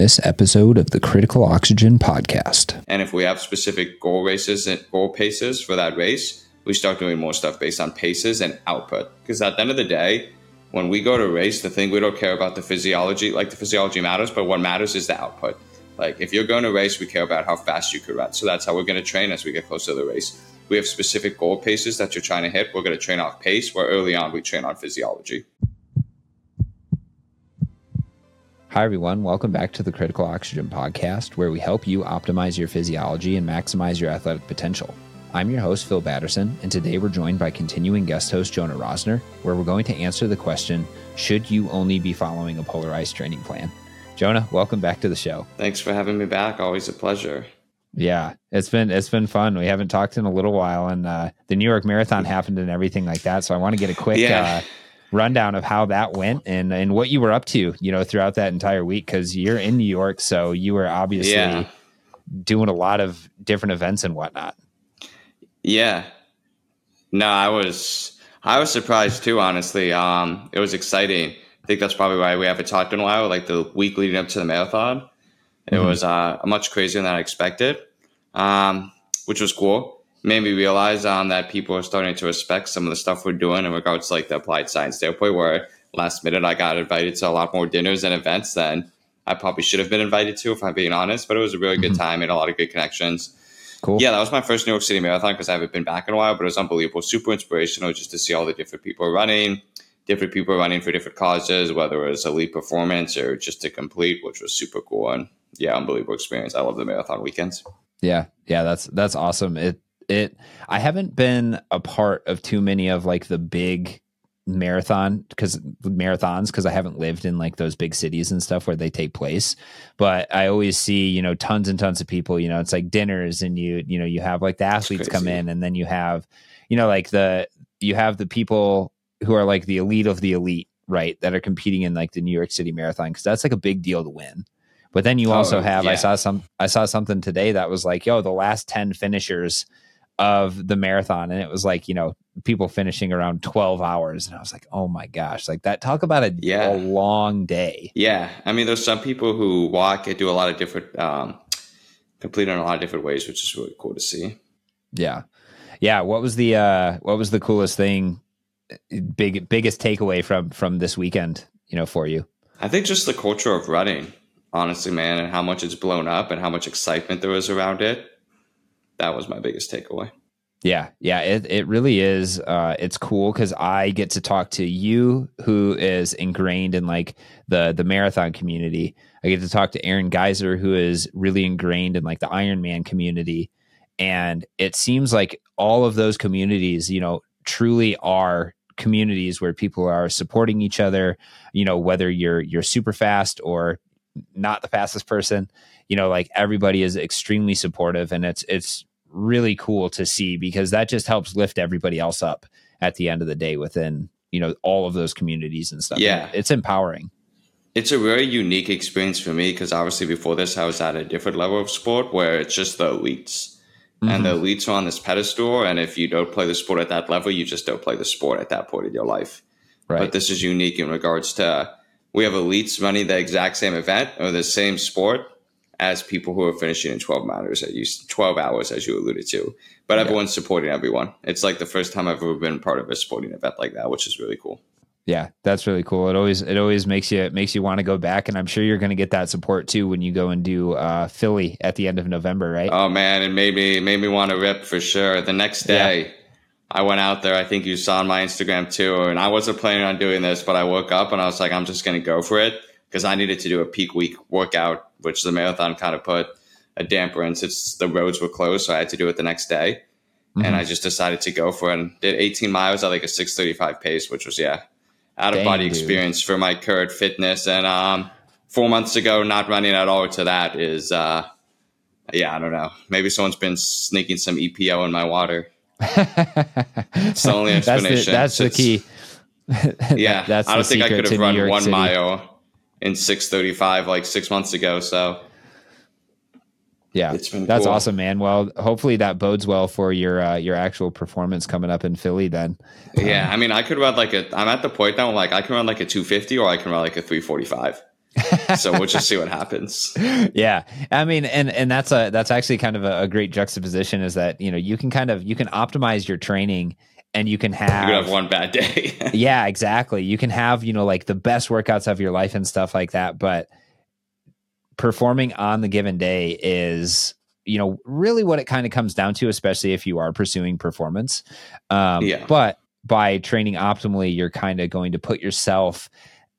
this episode of the Critical Oxygen Podcast. And if we have specific goal races and goal paces for that race, we start doing more stuff based on paces and output. Because at the end of the day, when we go to race, the thing we don't care about the physiology, like the physiology matters, but what matters is the output. Like if you're going to race, we care about how fast you could run. So that's how we're going to train as we get closer to the race. We have specific goal paces that you're trying to hit. We're going to train off pace, where early on we train on physiology. Hi, everyone. Welcome back to the Critical Oxygen Podcast, where we help you optimize your physiology and maximize your athletic potential. I'm your host, Phil Batterson, and today we're joined by continuing guest host Jonah Rosner, where we're going to answer the question Should you only be following a polarized training plan? Jonah, welcome back to the show. Thanks for having me back. Always a pleasure. Yeah, it's been it's been fun. We haven't talked in a little while, and uh, the New York Marathon happened and everything like that. So I want to get a quick yeah. uh, rundown of how that went and and what you were up to, you know, throughout that entire week because you're in New York, so you were obviously yeah. doing a lot of different events and whatnot. Yeah, no, I was I was surprised too. Honestly, um, it was exciting. I think that's probably why we haven't talked in a while. Like the week leading up to the marathon, it mm-hmm. was uh, much crazier than I expected, um, which was cool made me realize um, that people are starting to respect some of the stuff we're doing in regards to like the applied science standpoint. Where last minute I got invited to a lot more dinners and events than I probably should have been invited to, if I'm being honest. But it was a really good mm-hmm. time, made a lot of good connections. Cool. Yeah, that was my first New York City marathon because I haven't been back in a while, but it was unbelievable, super inspirational just to see all the different people running, different people running for different causes, whether it was elite performance or just to complete, which was super cool and yeah, unbelievable experience. I love the marathon weekends. Yeah, yeah, that's that's awesome. It it. I haven't been a part of too many of like the big marathon because marathons because i haven't lived in like those big cities and stuff where they take place. But i always see you know tons and tons of people you know it's like dinners and you you know you have like the athletes come in and then you have you know like the you have the people who are like the elite of the elite right that are competing in like the new york city marathon because that's like a big deal to win. But then you oh, also have yeah. i saw some i saw something today that was like yo the last 10 finishers of the marathon and it was like you know people finishing around 12 hours and i was like oh my gosh like that talk about a, yeah. a long day. Yeah i mean there's some people who walk and do a lot of different um complete in a lot of different ways which is really cool to see. Yeah. Yeah what was the uh what was the coolest thing big biggest takeaway from from this weekend you know for you? I think just the culture of running honestly man and how much it's blown up and how much excitement there was around it that was my biggest takeaway. Yeah, yeah, it, it really is. Uh, it's cool because I get to talk to you, who is ingrained in like the the marathon community. I get to talk to Aaron Geyser, who is really ingrained in like the Ironman community, and it seems like all of those communities, you know, truly are communities where people are supporting each other. You know, whether you're you're super fast or not the fastest person, you know, like everybody is extremely supportive, and it's it's really cool to see because that just helps lift everybody else up at the end of the day within you know all of those communities and stuff. Yeah, and it's empowering. It's a very unique experience for me because obviously before this I was at a different level of sport where it's just the elites. Mm-hmm. And the mm-hmm. elites are on this pedestal, and if you don't play the sport at that level, you just don't play the sport at that point in your life. Right. But this is unique in regards to we have elites running the exact same event or the same sport, as people who are finishing in 12 hours, at you 12 hours as you alluded to but yeah. everyone's supporting everyone it's like the first time i've ever been part of a sporting event like that which is really cool yeah that's really cool it always it always makes you it makes you want to go back and i'm sure you're going to get that support too when you go and do uh, philly at the end of november right oh man it made me made me want to rip for sure the next day yeah. I went out there. I think you saw on my Instagram too. And I wasn't planning on doing this, but I woke up and I was like, I'm just going to go for it because I needed to do a peak week workout, which the marathon kind of put a damper in since the roads were closed. So I had to do it the next day. Mm-hmm. And I just decided to go for it and did 18 miles at like a 635 pace, which was, yeah, out of body experience for my current fitness. And um, four months ago, not running at all to that is, uh, yeah, I don't know. Maybe someone's been sneaking some EPO in my water. it's the only explanation. that's the, that's the key. yeah, that's I don't think I could have run one City. mile in 635 like six months ago. So yeah, it's been that's cool. awesome, man. Well, hopefully that bodes well for your uh, your actual performance coming up in Philly. Then, yeah, I mean, I could run like a. I'm at the point now, like I can run like a 250 or I can run like a 345. so we'll just see what happens. Yeah, I mean, and and that's a that's actually kind of a, a, great juxtaposition is that you know you can kind of you can optimize your training and you can have you have one bad day. yeah, exactly. You can have you know like the best workouts of your life and stuff like that, but performing on the given day is you know really what it kind of comes down to, especially if you are pursuing performance. Um, yeah. But by training optimally, you're kind of going to put yourself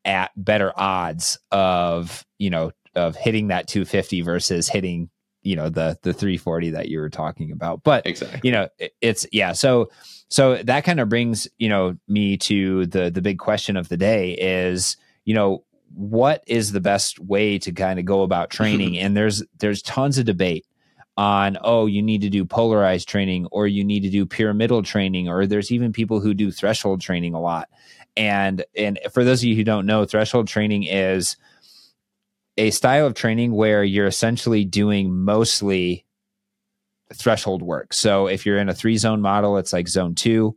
at better odds of you know of hitting that 250 versus hitting you know the the 340 that you were talking about but exactly. you know it, it's yeah so so that kind of brings you know me to the the big question of the day is you know what is the best way to kind of go about training? And there's there's tons of debate on oh you need to do polarized training or you need to do pyramidal training or there's even people who do threshold training a lot. And and for those of you who don't know threshold training is a style of training where you're essentially doing mostly threshold work so if you're in a three zone model it's like zone two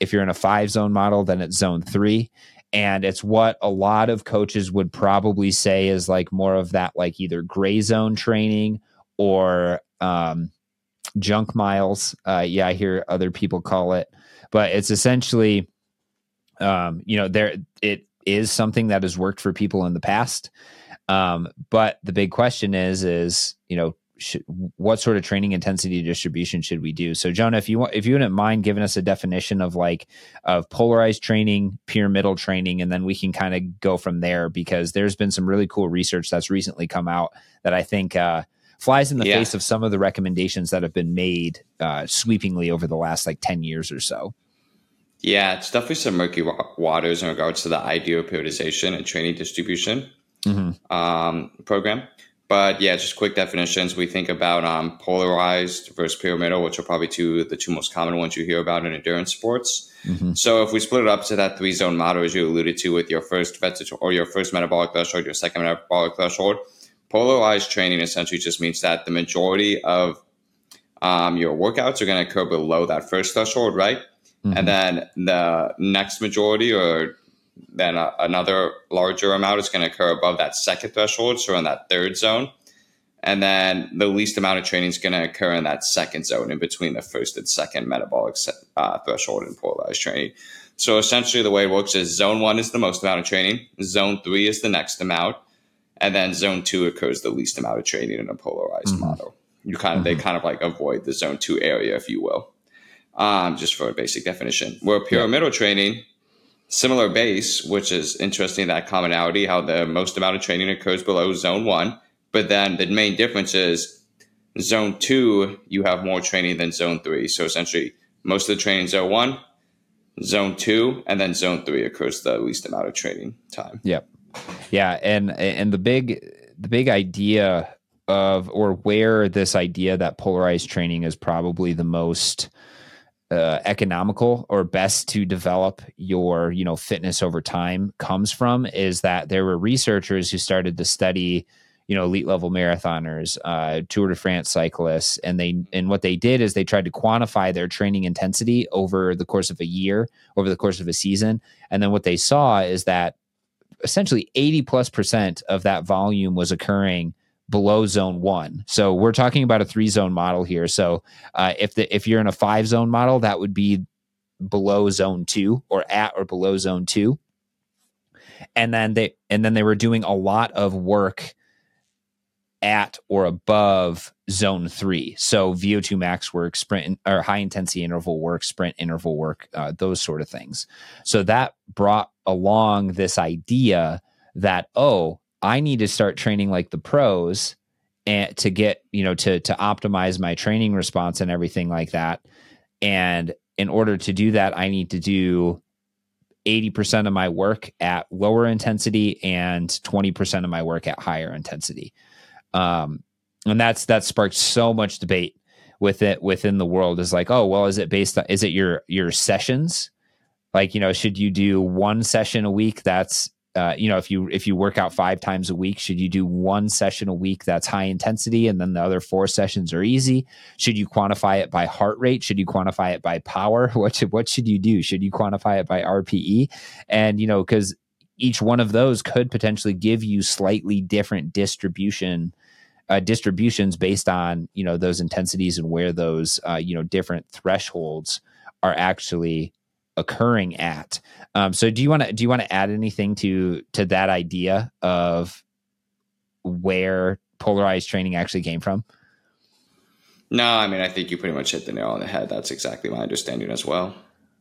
if you're in a five zone model then it's zone three and it's what a lot of coaches would probably say is like more of that like either gray zone training or um, junk miles. Uh, yeah, I hear other people call it, but it's essentially, um, you know, there it is something that has worked for people in the past. Um, but the big question is, is you know, should, what sort of training intensity distribution should we do? So, Jonah, if you want, if you wouldn't mind giving us a definition of like of polarized training, pyramidal training, and then we can kind of go from there because there's been some really cool research that's recently come out that I think uh, flies in the yeah. face of some of the recommendations that have been made uh, sweepingly over the last like 10 years or so. Yeah, it's definitely some murky waters in regards to the ideal periodization and training distribution mm-hmm. um, program. But yeah, just quick definitions. We think about um, polarized versus pyramidal, which are probably two the two most common ones you hear about in endurance sports. Mm-hmm. So if we split it up to that three zone model, as you alluded to, with your first or your first metabolic threshold, your second metabolic threshold, polarized training essentially just means that the majority of um, your workouts are going to occur below that first threshold, right? Mm-hmm. And then the next majority or then a, another larger amount is going to occur above that second threshold, so in that third zone. And then the least amount of training is going to occur in that second zone in between the first and second metabolic uh, threshold in polarized training. So essentially, the way it works is zone one is the most amount of training, zone three is the next amount, and then zone two occurs the least amount of training in a polarized mm-hmm. model. You kind of mm-hmm. they kind of like avoid the zone two area, if you will, um, just for a basic definition. Where pyramidal yeah. training, similar base, which is interesting that commonality, how the most amount of training occurs below zone one, but then the main difference is zone two you have more training than zone three. So essentially, most of the training zone one, zone two, and then zone three occurs the least amount of training time. Yep. Yeah, and and the big the big idea of or where this idea that polarized training is probably the most uh, economical or best to develop your you know fitness over time comes from is that there were researchers who started to study you know elite level marathoners uh, tour de france cyclists and they and what they did is they tried to quantify their training intensity over the course of a year over the course of a season. And then what they saw is that essentially 80 plus percent of that volume was occurring below zone one. So we're talking about a three zone model here. So uh, if the if you're in a five zone model, that would be below zone two or at or below zone two. And then they and then they were doing a lot of work at or above zone three. So VO2 max work, sprint or high intensity interval work, sprint interval work, uh, those sort of things. So that brought along this idea that, oh, I need to start training like the pros and to get, you know, to to optimize my training response and everything like that. And in order to do that, I need to do 80% of my work at lower intensity and 20% of my work at higher intensity. Um, and that's that sparked so much debate with it within the world is like, oh, well, is it based on is it your your sessions? Like, you know, should you do one session a week that's uh, you know, if you if you work out five times a week, should you do one session a week that's high intensity, and then the other four sessions are easy? Should you quantify it by heart rate? Should you quantify it by power? What should what should you do? Should you quantify it by RPE? And you know, because each one of those could potentially give you slightly different distribution uh, distributions based on you know those intensities and where those uh, you know different thresholds are actually occurring at. Um, so do you want to do you want to add anything to to that idea of where polarized training actually came from? No, I mean I think you pretty much hit the nail on the head. That's exactly my understanding as well.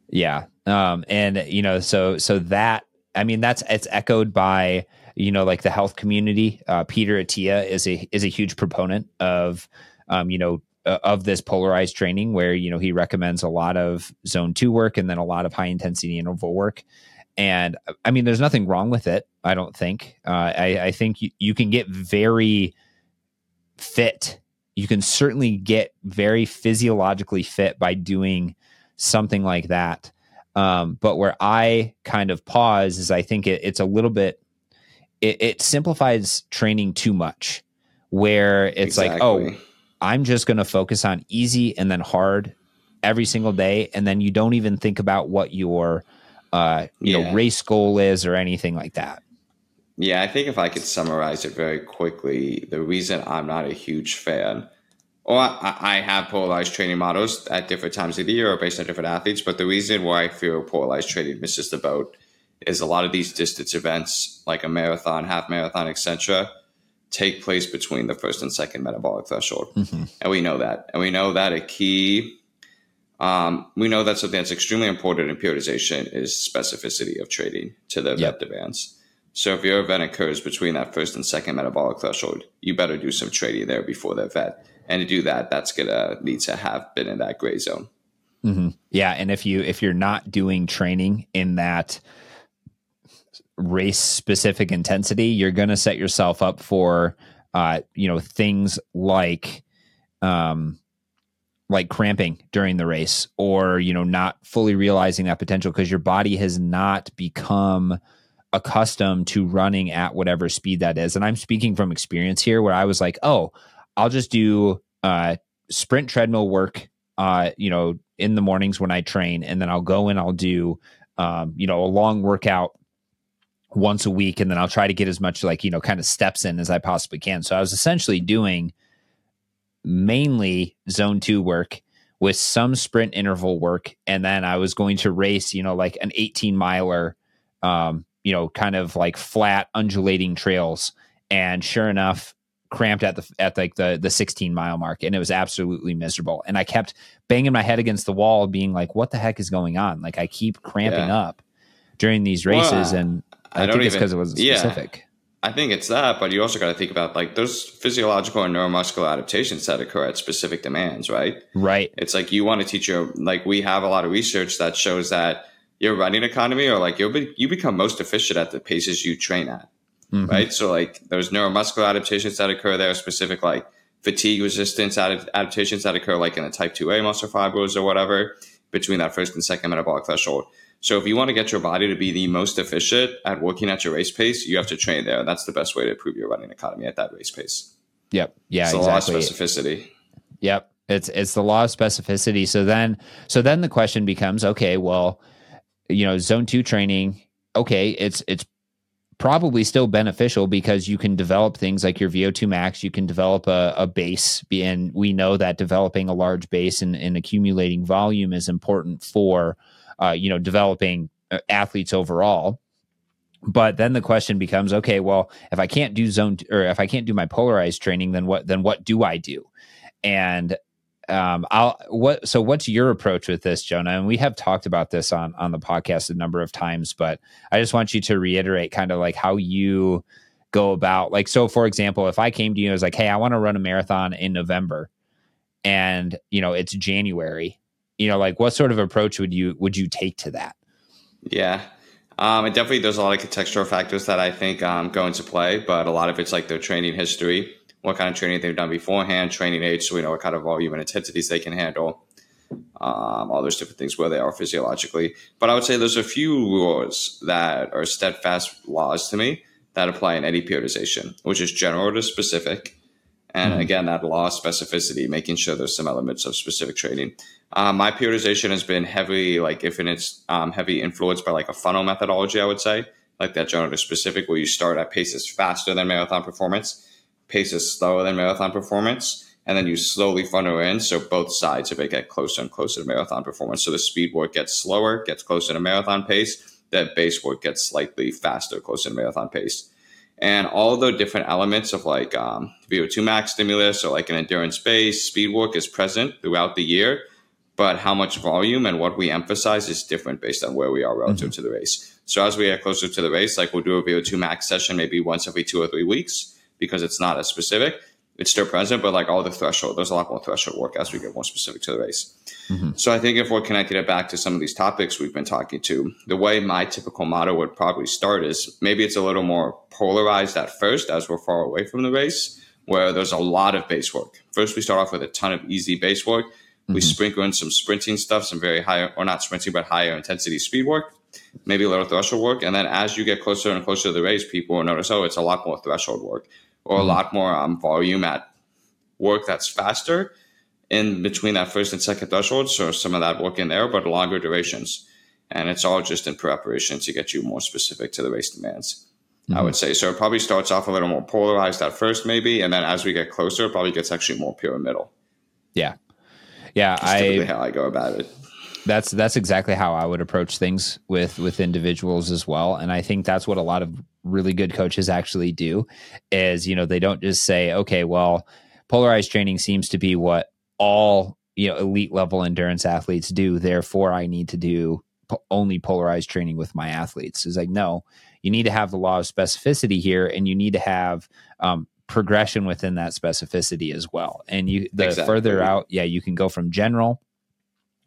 Yeah. Um, and you know, so so that I mean that's it's echoed by you know like the health community. Uh, Peter Attia is a is a huge proponent of um, you know uh, of this polarized training where you know he recommends a lot of zone two work and then a lot of high intensity interval work. And i mean there's nothing wrong with it i don't think. Uh, I, I, think you, you can get very fit. You can certainly get very physiologically fit by doing something like that. Um, but where i kind of pause is i think it, it's a little bit it, it simplifies training too much where it's exactly. like oh I'm just going to focus on easy and then hard every single day, and then you don't even think about what your uh, you yeah. know race goal is or anything like that. Yeah, I think if I could summarize it very quickly, the reason I'm not a huge fan, or I, I have polarized training models at different times of the year or based on different athletes, but the reason why I feel polarized training misses the boat is a lot of these distance events, like a marathon, half marathon, etc take place between the first and second metabolic threshold. Mm-hmm. And we know that. And we know that a key, um, we know that something that's extremely important in periodization is specificity of trading to the yep. event demands. So if your event occurs between that first and second metabolic threshold, you better do some trading there before the event. And to do that, that's gonna need to have been in that gray zone. Mm-hmm. Yeah, and if you if you're not doing training in that race specific intensity, you're going to set yourself up for, uh, you know, things like, um, like cramping during the race or, you know, not fully realizing that potential because your body has not become accustomed to running at whatever speed that is. And I'm speaking from experience here where I was like, oh, I'll just do, uh, sprint treadmill work, uh, you know, in the mornings when I train, and then I'll go and I'll do, um, you know, a long workout once a week and then I'll try to get as much like, you know, kind of steps in as I possibly can. So I was essentially doing mainly zone 2 work with some sprint interval work and then I was going to race, you know, like an 18 miler um, you know, kind of like flat undulating trails and sure enough cramped at the at like the the 16 mile mark and it was absolutely miserable and I kept banging my head against the wall being like what the heck is going on? Like I keep cramping yeah. up during these races well, and I, I think it's because it was specific. Yeah, I think it's that, but you also got to think about like those physiological and neuromuscular adaptations that occur at specific demands, right? Right. It's like you want to teach your like we have a lot of research that shows that your running economy or like you'll be, you become most efficient at the paces you train at, mm-hmm. right? So like those neuromuscular adaptations that occur there, specific like fatigue resistance adaptations that occur like in the type 2A muscle fibers or whatever between that first and second metabolic threshold so if you want to get your body to be the most efficient at working at your race pace, you have to train there. That's the best way to improve your running economy at that race pace. Yep. Yeah. It's exactly. law of specificity. Yep. It's it's the law of specificity. So then so then the question becomes, okay, well, you know, zone two training, okay, it's it's probably still beneficial because you can develop things like your VO2 max, you can develop a, a base, and we know that developing a large base and, and accumulating volume is important for uh, you know, developing uh, athletes overall. But then the question becomes, okay, well, if I can't do zone or if I can't do my polarized training, then what? Then what do I do? And um, I'll what? So what's your approach with this, Jonah? And we have talked about this on on the podcast a number of times, but I just want you to reiterate kind of like how you go about like so for example if i came to you and was like hey i want to run a marathon in november and you know it's january you know like what sort of approach would you would you take to that? Yeah. Um, and definitely there's a lot of contextual factors that i think um, go into play but a lot of it's like their training history what kind of training they've done beforehand training age so we know what kind of volume and intensities they can handle um, all those different things where they are physiologically. But i would say there's a few rules that are steadfast laws to me that apply in any periodization which is general to specific and mm-hmm. again, that law of specificity, making sure there's some elements of specific training. Um, my periodization has been heavy, like if in it's um, heavy influenced by like a funnel methodology, I would say, like that general to specific, where you start at paces faster than marathon performance, paces slower than marathon performance, and then you slowly funnel in. So both sides of it get closer and closer to marathon performance. So the speed work gets slower, gets closer to marathon pace. That base work gets slightly faster, closer to marathon pace. And all the different elements of like um, VO2 max stimulus or like an endurance base, speed work is present throughout the year. But how much volume and what we emphasize is different based on where we are relative mm-hmm. to the race. So as we get closer to the race, like we'll do a VO2 max session maybe once every two or three weeks because it's not as specific it's still present, but like all the threshold, there's a lot more threshold work as we get more specific to the race. Mm-hmm. So I think if we're connecting it back to some of these topics we've been talking to, the way my typical model would probably start is maybe it's a little more polarized at first as we're far away from the race, where there's a lot of base work. First, we start off with a ton of easy base work. Mm-hmm. We sprinkle in some sprinting stuff, some very high, or not sprinting, but higher intensity speed work, maybe a little threshold work. And then as you get closer and closer to the race, people will notice, oh, it's a lot more threshold work or a mm-hmm. lot more um, volume at work that's faster in between that first and second threshold. So some of that work in there, but longer durations. And it's all just in preparation to get you more specific to the race demands. Mm-hmm. I would say. So it probably starts off a little more polarized at first, maybe. And then as we get closer, it probably gets actually more pyramidal. Yeah. Yeah. That's I, how I go about it that's that's exactly how I would approach things with with individuals as well and I think that's what a lot of really good coaches actually do is you know they don't just say okay well polarized training seems to be what all you know elite level endurance athletes do therefore I need to do po- only polarized training with my athletes is like no you need to have the law of specificity here and you need to have um, progression within that specificity as well and you the exactly. further out yeah you can go from general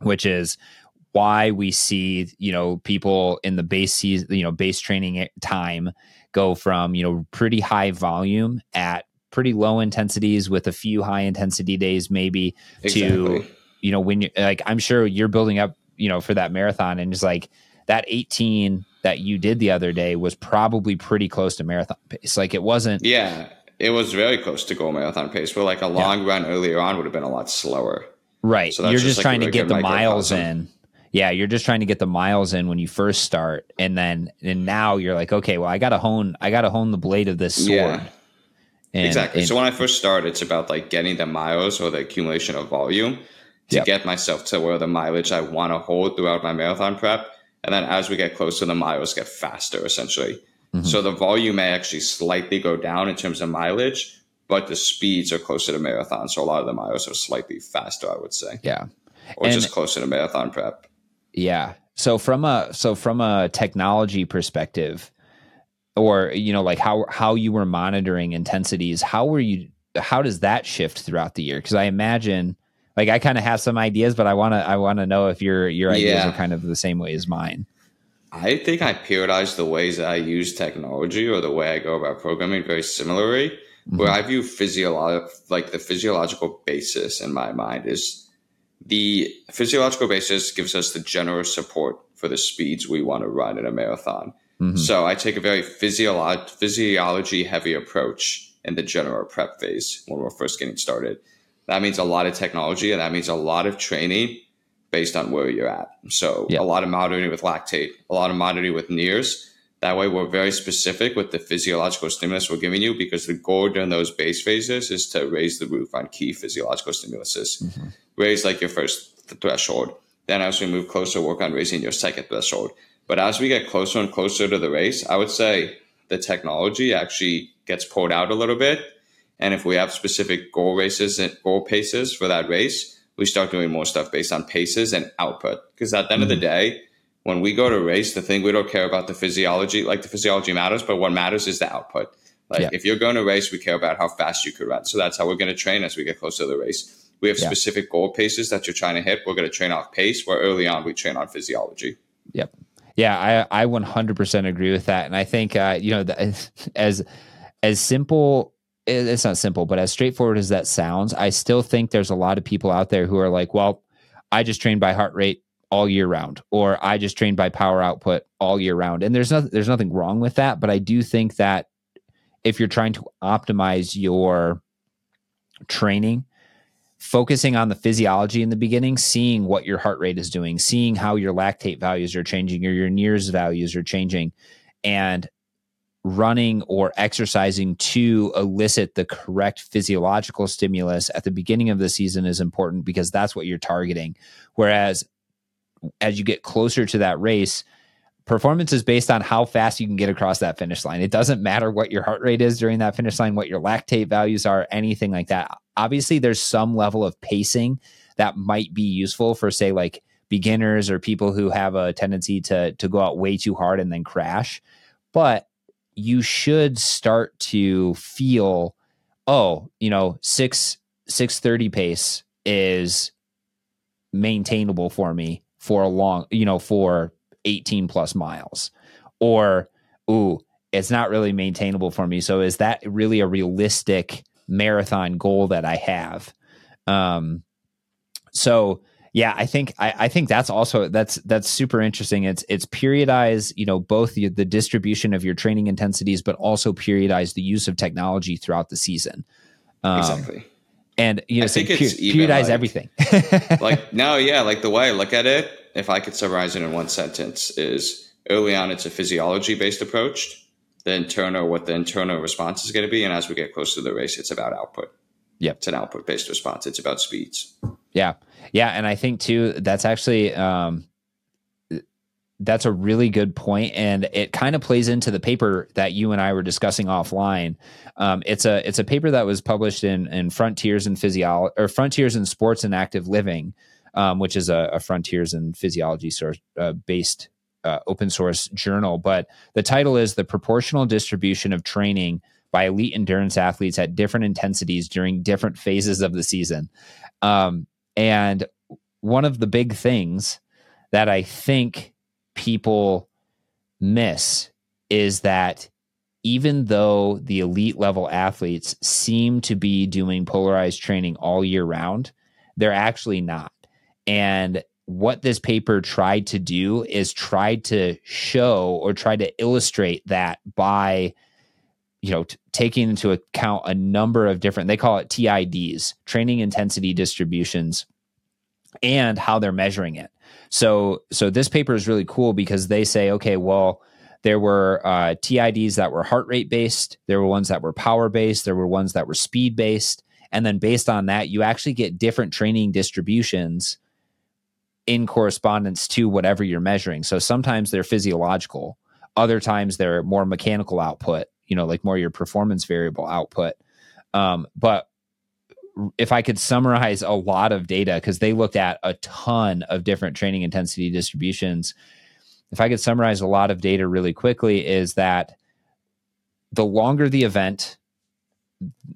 which is why we see you know people in the base season, you know base training time go from you know pretty high volume at pretty low intensities with a few high intensity days maybe exactly. to you know when you like I'm sure you're building up you know for that marathon and just like that 18 that you did the other day was probably pretty close to marathon pace like it wasn't yeah it was very close to goal marathon pace where like a long yeah. run earlier on would have been a lot slower Right. So you're just, just like trying to get the miles in. Yeah, you're just trying to get the miles in when you first start, and then and now you're like, okay, well, I got to hone, I got to hone the blade of this sword. Yeah. And, exactly. And, so when I first start, it's about like getting the miles or the accumulation of volume to yep. get myself to where the mileage I want to hold throughout my marathon prep. And then as we get closer, the miles get faster essentially. Mm-hmm. So the volume may actually slightly go down in terms of mileage, but the speeds are closer to marathon. So a lot of the miles are slightly faster, I would say. Yeah. Or and, just closer to marathon prep. Yeah. So from a so from a technology perspective, or you know, like how how you were monitoring intensities, how were you how does that shift throughout the year? Because I imagine like I kind of have some ideas, but I wanna I wanna know if your your ideas yeah. are kind of the same way as mine. I think I periodize the ways that I use technology or the way I go about programming very similarly mm-hmm. where I view physiological, like the physiological basis in my mind is the physiological basis gives us the general support for the speeds we want to run in a marathon. Mm-hmm. So I take a very physiolo- physiology heavy approach in the general prep phase when we're first getting started. That means a lot of technology and that means a lot of training based on where you're at. So a lot of monitoring with lactate, a lot of monitoring with NIRS, that way, we're very specific with the physiological stimulus we're giving you because the goal during those base phases is to raise the roof on key physiological stimuluses. Mm-hmm. Raise like your first threshold. Then, as we move closer, work on raising your second threshold. But as we get closer and closer to the race, I would say the technology actually gets pulled out a little bit. And if we have specific goal races and goal paces for that race, we start doing more stuff based on paces and output. Because at the end mm-hmm. of the mm-hmm. day, when we go to race, the thing we don't care about the physiology, like the physiology matters, but what matters is the output. Like yeah. if you're going to race, we care about how fast you could run. So that's how we're going to train as we get closer to the race. We have yeah. specific goal paces that you're trying to hit. We're going to train off pace, where early on we train on physiology. Yep. Yeah, I, I 100% agree with that. And I think, uh, you know, as, as simple, it's not simple, but as straightforward as that sounds, I still think there's a lot of people out there who are like, well, I just train by heart rate all year round or I just train by power output all year round. And there's nothing there's nothing wrong with that, but I do think that if you're trying to optimize your training, focusing on the physiology in the beginning, seeing what your heart rate is doing, seeing how your lactate values are changing or your NIRS values are changing, and running or exercising to elicit the correct physiological stimulus at the beginning of the season is important because that's what you're targeting. Whereas as you get closer to that race, performance is based on how fast you can get across that finish line. It doesn't matter what your heart rate is during that finish line, what your lactate values are, anything like that. Obviously, there's some level of pacing that might be useful for, say, like beginners or people who have a tendency to to go out way too hard and then crash. But you should start to feel, oh, you know, six six thirty pace is maintainable for me for a long, you know, for 18 plus miles. Or, ooh, it's not really maintainable for me. So is that really a realistic marathon goal that I have? Um, so yeah, I think I, I, think that's also that's that's super interesting. It's it's periodize, you know, both the, the distribution of your training intensities, but also periodize the use of technology throughout the season. Um, exactly. And you know, I think it's periodize like, everything. like no, yeah, like the way I look at it, if I could summarize it in one sentence, is early on it's a physiology based approach. The internal, what the internal response is going to be, and as we get closer to the race, it's about output. Yeah, it's an output based response. It's about speeds. Yeah. Yeah. And I think too, that's actually, um, that's a really good point, and it kind of plays into the paper that you and I were discussing offline. Um, it's a it's a paper that was published in in Frontiers in Physiology or Frontiers in Sports and Active Living, um, which is a, a, Frontiers in Physiology source uh, based uh, open source journal. But the title is the proportional distribution of training by elite endurance athletes at different intensities during different phases of the season. Um, and one of the big things that I think people miss is that even though the elite level athletes seem to be doing polarized training all year round, they're actually not. And what this paper tried to do is try to show or try to illustrate that by you know t- taking into account a number of different they call it TIDs training intensity distributions and how they're measuring it so so this paper is really cool because they say okay well there were uh, TIDs that were heart rate based there were ones that were power based there were ones that were speed based. And then based on that you actually get different training distributions in correspondence to whatever you're measuring. So sometimes they're physiological other times they're more mechanical output you know like more your performance variable output. Um, but if i could summarize a lot of data because they looked at a ton of different training intensity distributions if i could summarize a lot of data really quickly is that the longer the event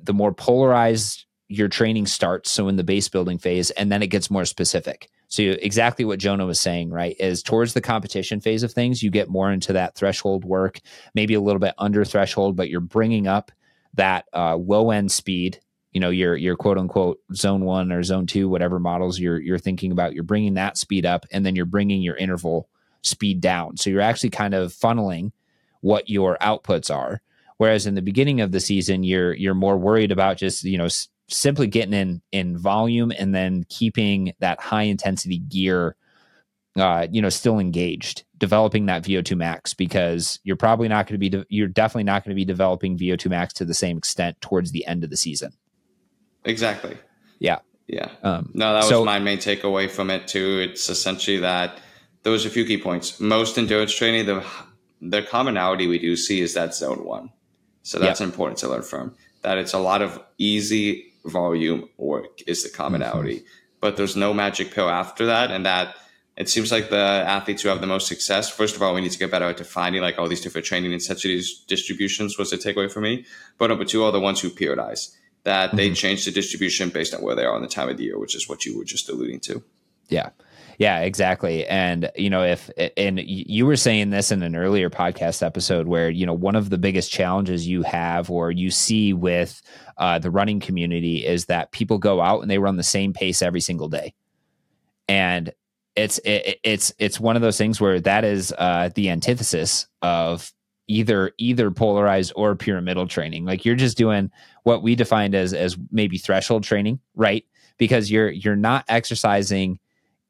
the more polarized your training starts so in the base building phase and then it gets more specific so exactly what Jonah was saying, right, is towards the competition phase of things, you get more into that threshold work, maybe a little bit under threshold, but you're bringing up that uh, low end speed. You know, your your quote unquote zone one or zone two, whatever models you're you're thinking about, you're bringing that speed up, and then you're bringing your interval speed down. So you're actually kind of funneling what your outputs are. Whereas in the beginning of the season, you're you're more worried about just you know simply getting in in volume and then keeping that high intensity gear uh, you know still engaged developing that vo2 max because you're probably not going to be de- you're definitely not going to be developing vo2 max to the same extent towards the end of the season exactly yeah yeah um, no that was so, my main takeaway from it too it's essentially that there was a few key points most endurance training the the commonality we do see is that zone one so that's yep. important to learn from that it's a lot of easy volume work is the commonality. Mm-hmm. But there's no magic pill after that. And that it seems like the athletes who have the most success, first of all, we need to get better at defining like all these different training intensities distributions was a takeaway for me. But number two are the ones who periodize that mm-hmm. they change the distribution based on where they are on the time of the year, which is what you were just alluding to. Yeah. Yeah, exactly. And you know, if and you were saying this in an earlier podcast episode where you know one of the biggest challenges you have or you see with uh, the running community is that people go out and they run the same pace every single day, and it's it, it's it's one of those things where that is uh, the antithesis of either either polarized or pyramidal training. Like you're just doing what we defined as as maybe threshold training, right? Because you're you're not exercising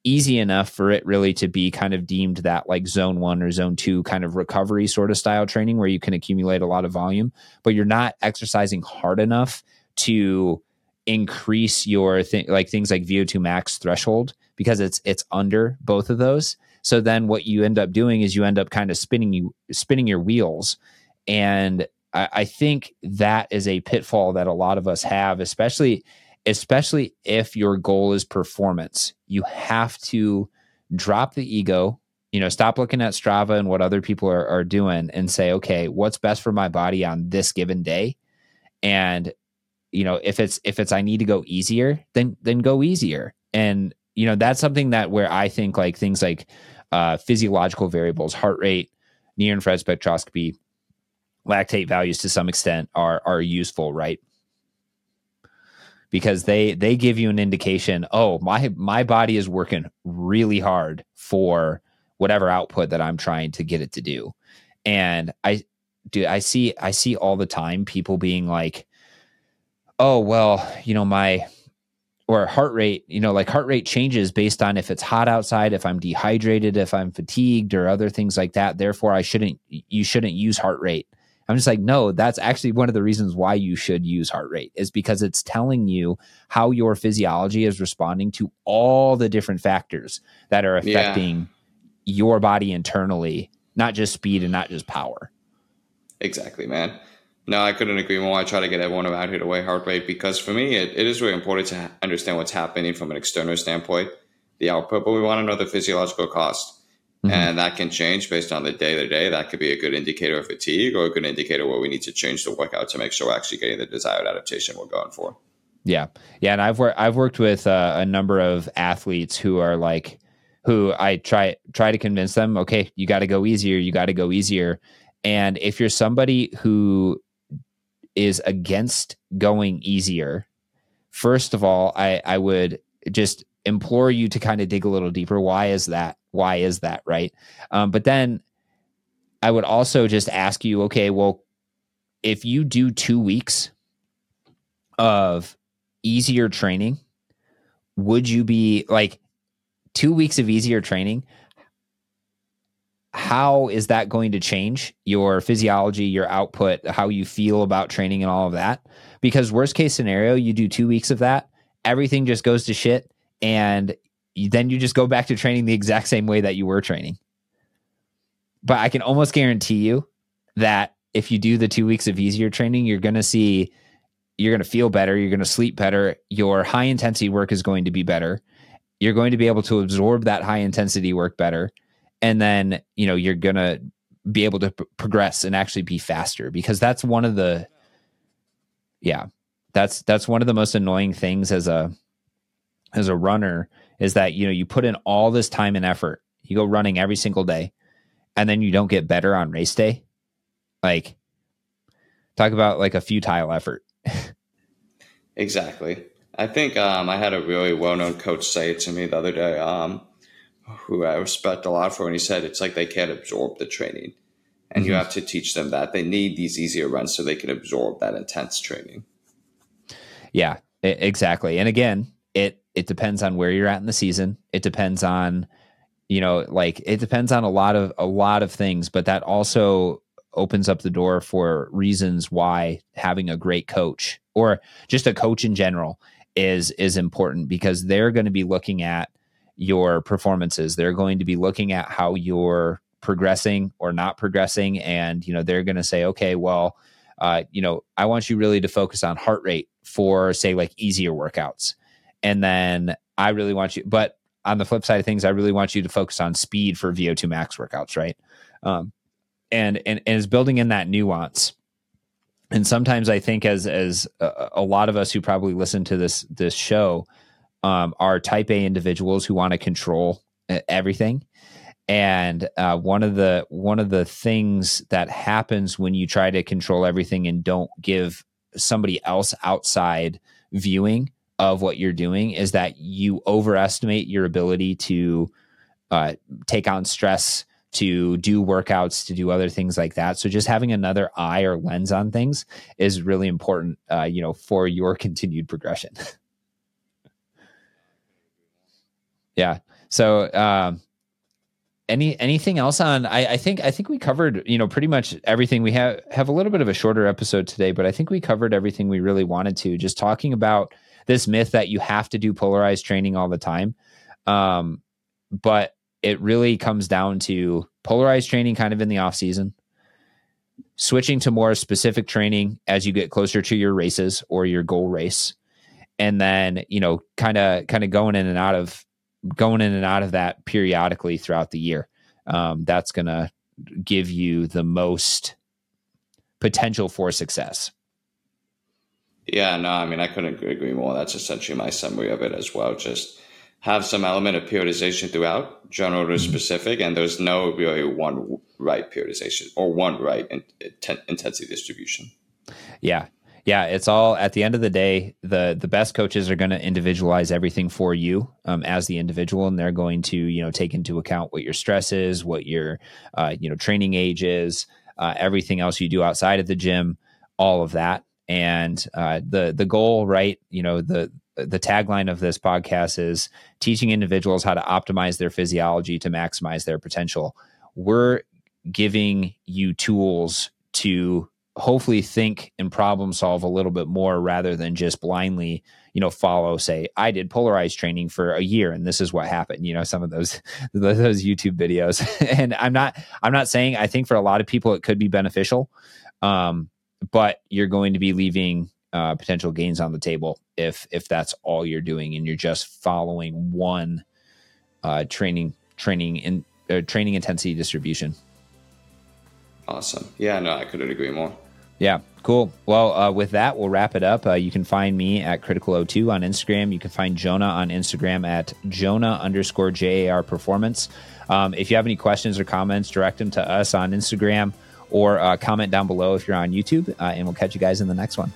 easy enough for it really to be kind of deemed that like zone one or zone two kind of recovery sort of style training where you can accumulate a lot of volume, but you're not exercising hard enough to increase your thing like things like VO2 max threshold because it's it's under both of those. So then what you end up doing is you end up kind of spinning you spinning your wheels. And I, I think that is a pitfall that a lot of us have, especially especially if your goal is performance. You have to drop the ego, you know, stop looking at Strava and what other people are, are doing and say, okay, what's best for my body on this given day? And, you know, if it's if it's I need to go easier, then then go easier. And, you know, that's something that where I think like things like uh, physiological variables, heart rate, near infrared spectroscopy, lactate values to some extent are are useful, right? because they they give you an indication oh my my body is working really hard for whatever output that i'm trying to get it to do and i do i see i see all the time people being like oh well you know my or heart rate you know like heart rate changes based on if it's hot outside if i'm dehydrated if i'm fatigued or other things like that therefore i shouldn't you shouldn't use heart rate I'm just like, no, that's actually one of the reasons why you should use heart rate is because it's telling you how your physiology is responding to all the different factors that are affecting yeah. your body internally, not just speed and not just power. Exactly, man. No, I couldn't agree more. I try to get everyone around here to weigh heart rate because for me, it, it is really important to understand what's happening from an external standpoint, the output, but we want to know the physiological cost. Mm-hmm. And that can change based on the day to day. That could be a good indicator of fatigue or a good indicator where we need to change the workout to make sure we're actually getting the desired adaptation we're going for. Yeah. Yeah. And I've worked, I've worked with uh, a number of athletes who are like, who I try, try to convince them, okay, you got to go easier. You got to go easier. And if you're somebody who is against going easier, first of all, I, I would just implore you to kind of dig a little deeper. Why is that? why is that right um, but then i would also just ask you okay well if you do two weeks of easier training would you be like two weeks of easier training how is that going to change your physiology your output how you feel about training and all of that because worst case scenario you do two weeks of that everything just goes to shit and then you just go back to training the exact same way that you were training. But I can almost guarantee you that if you do the two weeks of easier training, you're going to see, you're going to feel better. You're going to sleep better. Your high intensity work is going to be better. You're going to be able to absorb that high intensity work better. And then, you know, you're to be able to progress and actually be faster because that's one of the, yeah, that's, that's one of the most annoying things as a, as a runner is that you know you put in all this time and effort you go running every single day and then you don't get better on race day. Like talk about like a futile effort. Exactly. I think um, i had a really well-known coach say to me the other day um, who i respect a lot for and he said it's like they can't absorb the training and mm-hmm. you have to teach them that they need these easier runs so they can absorb that intense training yeah exactly and again it it depends on where you're at in the season. It depends on, you know, like it depends on a lot of a lot of things, but that also opens up the door for reasons why having a great coach or just a coach in general is is important because they're going to be looking at your performances. They're going to be looking at how you're progressing or not progressing and you know they're going to say okay well uh, you know i want you really to focus on heart rate for say like easier workouts and then I really want you, but on the flip side of things, I really want you to focus on speed for VO2 max workouts, right? Um, and, and, and is building in that nuance. And sometimes I think as, as a, a lot of us who probably listen to this, this show, um, are type A individuals who want to control everything. And uh, one of the one of the things that happens when you try to control everything and don't give somebody else outside viewing of what you're doing is that you overestimate your ability to uh, take on stress, to do workouts, to do other things like that. So just having another eye or lens on things is really important, uh, you know, for your continued progression. Yeah. So, um, any anything else on? I, I think I think we covered you know pretty much everything. We have have a little bit of a shorter episode today, but I think we covered everything we really wanted to. Just talking about this myth that you have to do polarized training all the time, um, but it really comes down to polarized training kind of in the off season switching to more specific training as you get closer to your races or your goal race and then you know kind of kind of going in and out of going in and out of that periodically throughout the year um, that's going to give you the most potential for success yeah no i mean i couldn't agree more that's essentially my summary of it as well just have some element of periodization throughout, general to mm-hmm. specific, and there's no really one right periodization or one right in, in, intensity distribution. Yeah. Yeah, it's all at the end of the day. the The best coaches are going to individualize everything for you um, as the individual, and they're going to you know take into account what your stress is, what your uh, you know training age is, uh, everything else you do outside of the gym, all of that. And uh, the the goal, right? You know the the tagline of this podcast is teaching individuals how to optimize their physiology to maximize their potential. We're giving you tools to hopefully think and problem solve a little bit more rather than just blindly you know follow say i did polarized training for a year and this is what happened you know some of those those youtube videos and i'm not i'm not saying i think for a lot of people it could be beneficial um, but you're going to be leaving uh, potential gains on the table if if that's all you're doing and you're just following one uh, training training in uh, training intensity distribution. Awesome. Yeah, no, I couldn't agree more. Yeah, cool. Well, uh, with that, we'll wrap it up. Uh, you can find me at CriticalO2 on Instagram. You can find Jonah on Instagram at Jonah underscore JAR Performance. Um, if you have any questions or comments, direct them to us on Instagram or uh, comment down below if you're on YouTube, uh, and we'll catch you guys in the next one.